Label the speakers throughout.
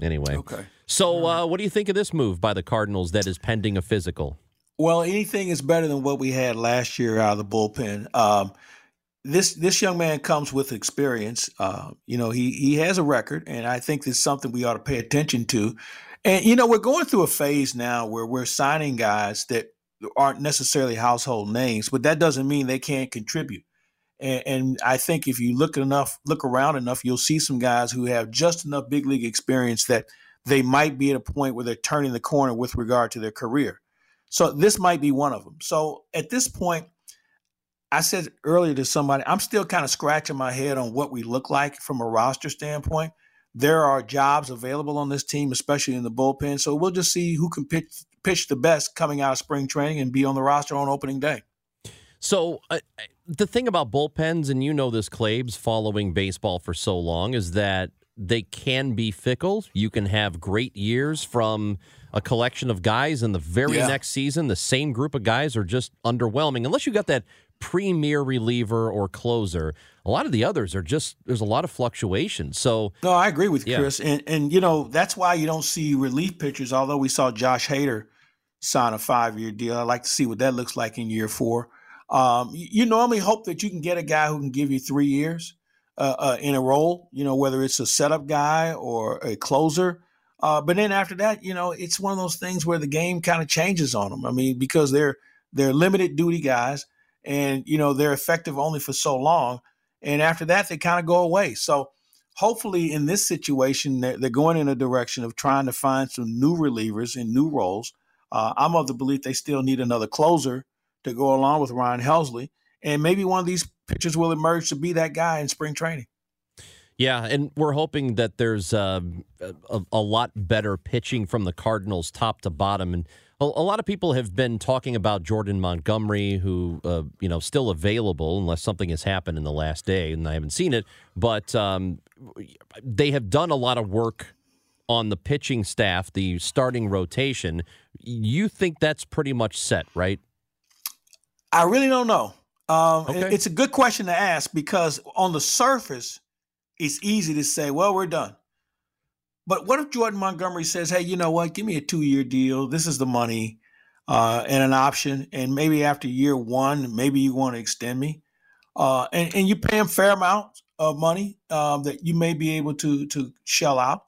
Speaker 1: Anyway.
Speaker 2: Okay.
Speaker 1: So, uh, what do you think of this move by the Cardinals that is pending a physical?
Speaker 2: Well, anything is better than what we had last year out of the bullpen. Um, this this young man comes with experience. Uh, you know, he he has a record, and I think it's something we ought to pay attention to. And you know, we're going through a phase now where we're signing guys that aren't necessarily household names, but that doesn't mean they can't contribute. And, and I think if you look enough, look around enough, you'll see some guys who have just enough big league experience that they might be at a point where they're turning the corner with regard to their career. So this might be one of them. So at this point, I said earlier to somebody, I'm still kind of scratching my head on what we look like from a roster standpoint. There are jobs available on this team, especially in the bullpen. So we'll just see who can pitch, pitch the best coming out of spring training and be on the roster on opening day.
Speaker 1: So, uh, the thing about bullpens, and you know this, Claves, following baseball for so long, is that they can be fickle. You can have great years from a collection of guys, and the very
Speaker 2: Yeah.
Speaker 1: next season, the same group of guys are just underwhelming. Unless you got that premier reliever or closer, a lot of the others are just there's a lot of fluctuation. So,
Speaker 2: No, I agree with you,
Speaker 1: Yeah.
Speaker 2: Chris. And and you know, that's why you don't see relief pitchers, although we saw Josh Hader sign a five year deal. I'd like to see what that looks like in year four. Um, you, you normally hope that you can get a guy who can give you three years uh, uh, in a role, you know, whether it's a setup guy or a closer. Uh, but then after that, you know, it's one of those things where the game kind of changes on them. I mean, because they're they're limited duty guys, and you know they're effective only for so long, and after that they kind of go away. So hopefully, in this situation, they're, they're going in a direction of trying to find some new relievers in new roles. Uh, I'm of the belief they still need another closer to go along with Ryan Helsley, and maybe one of these pitchers will emerge to be that guy in spring training.
Speaker 1: yeah, and we're hoping that there's um, a, a lot better pitching from the Cardinals top to bottom. And a, a lot of people have been talking about Jordan Montgomery, who, uh, you know, still available unless something has happened in the last day, and I haven't seen it. But um, they have done a lot of work on the pitching staff, the starting rotation. You think that's pretty much set, right?
Speaker 2: I really don't know. Um, it-
Speaker 1: Okay.
Speaker 2: It's a good question to ask because on the surface, it's easy to say, well, we're done. But what if Jordan Montgomery says, hey, you know what? Give me a two year deal. This is the money uh, and an option. And maybe after year one, maybe you want to extend me. Uh, and, and you pay him fair amount of money um, that you may be able to, to shell out.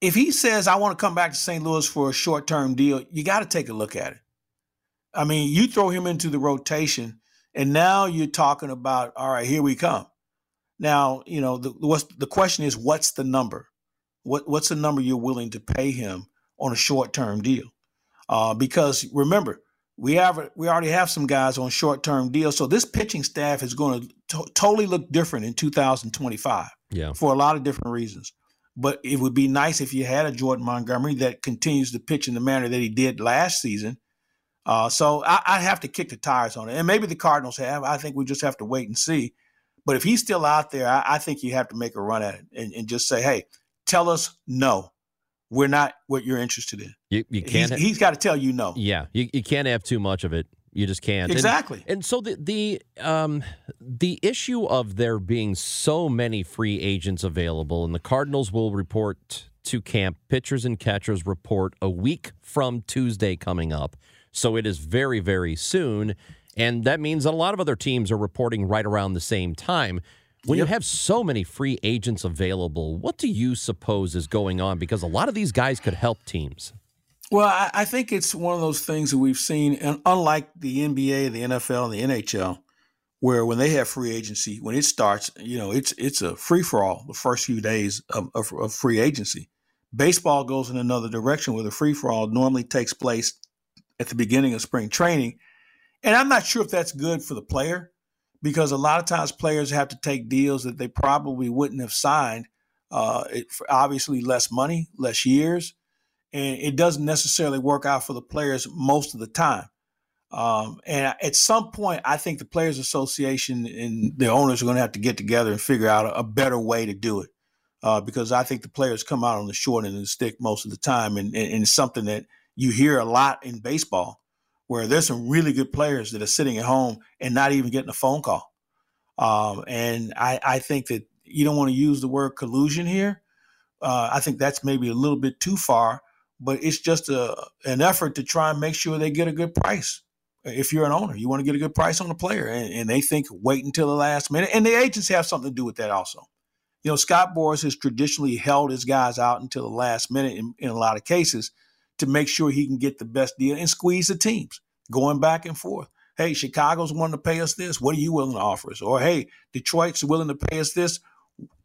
Speaker 2: If he says, I want to come back to St. Louis for a short term deal, you got to take a look at it. I mean, you throw him into the rotation, and now you're talking about, all right, here we come. Now, you know, the what's, the question is, what's the number? What what's the number you're willing to pay him on a short term deal? Uh, because remember, we have we already have some guys on short term deals, so this pitching staff is going to totally look different in 2025
Speaker 1: Yeah.
Speaker 2: for a lot of different reasons. But it would be nice if you had a Jordan Montgomery that continues to pitch in the manner that he did last season. Uh, so I, I have to kick the tires on it, and maybe the Cardinals have. I think we just have to wait and see. But if he's still out there, I, I think you have to make a run at it and, and just say, "Hey, tell us no, we're not what you're interested in."
Speaker 1: You, you can't.
Speaker 2: he's got to tell you no.
Speaker 1: Yeah, you, you can't have too much of it. You just can't. And-
Speaker 2: Exactly.
Speaker 1: And, so the the um the issue of there being so many free agents available, and the Cardinals will report to camp. Pitchers and catchers report a week from Tuesday coming up, so it is very very soon, and that means that a lot of other teams are reporting right around the same time. When
Speaker 2: Yep.
Speaker 1: you have so many free agents available, what do you suppose is going on? Because a lot of these guys could help teams.
Speaker 2: Well, I, I think it's one of those things that we've seen, and unlike the NBA, the NFL, and the NHL, where when they have free agency, when it starts, you know, it's it's a free for all the first few days of, of, of free agency. Baseball goes in another direction where the free for all normally takes place at the beginning of spring training, and I'm not sure if that's good for the player because a lot of times players have to take deals that they probably wouldn't have signed. Uh, for obviously, less money, less years and it doesn't necessarily work out for the players most of the time. Um, and at some point, I think the Players Association and the owners are going to have to get together and figure out a, a better way to do it. Uh, because I think the players come out on the short end of the stick most of the time, and, and, and it's something that you hear a lot in baseball, where there's some really good players that are sitting at home and not even getting a phone call. Um, and I, I think that you don't want to use the word collusion here. Uh, I think that's maybe a little bit too far but it's just a an effort to try and make sure they get a good price. If you're an owner, you want to get a good price on a player, and, and they think wait until the last minute, and the agents have something to do with that also. You know, Scott Boras has traditionally held his guys out until the last minute in, in a lot of cases to make sure he can get the best deal and squeeze the teams, going back and forth. Hey, Chicago's willing to pay us this. What are you willing to offer us? Or hey, Detroit's willing to pay us this.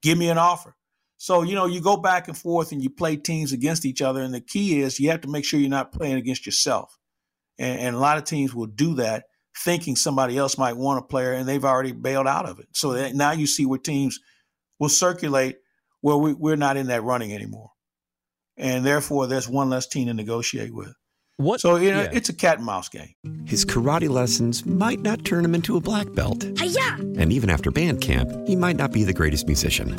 Speaker 2: Give me an offer. So, you know, you go back and forth and you play teams against each other. And the key is you have to make sure you're not playing against yourself. And, and a lot of teams will do that thinking somebody else might want a player and they've already bailed out of it. So now you see where teams will circulate where we, we're not in that running anymore. And therefore, there's one less team to negotiate with.
Speaker 1: What?
Speaker 2: So, you know,
Speaker 1: yeah.
Speaker 2: it's a cat and mouse game.
Speaker 3: His karate lessons might not turn him into a black belt.
Speaker 4: Hi-ya!
Speaker 3: And even after band camp, he might not be the greatest musician.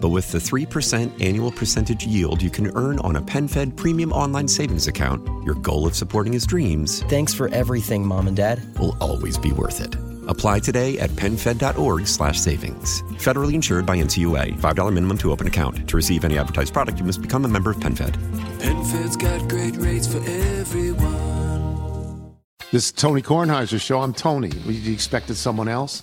Speaker 3: But with the 3% annual percentage yield you can earn on a PenFed premium online savings account, your goal of supporting his dreams
Speaker 5: Thanks for everything, Mom and Dad.
Speaker 3: will always be worth it. Apply today at PenFed.org slash savings. Federally insured by NCUA. $5 minimum to open account. To receive any advertised product, you must become a member of PenFed.
Speaker 6: PenFed's got great rates for everyone.
Speaker 7: This is Tony Kornheiser's show. I'm Tony. You expected someone else?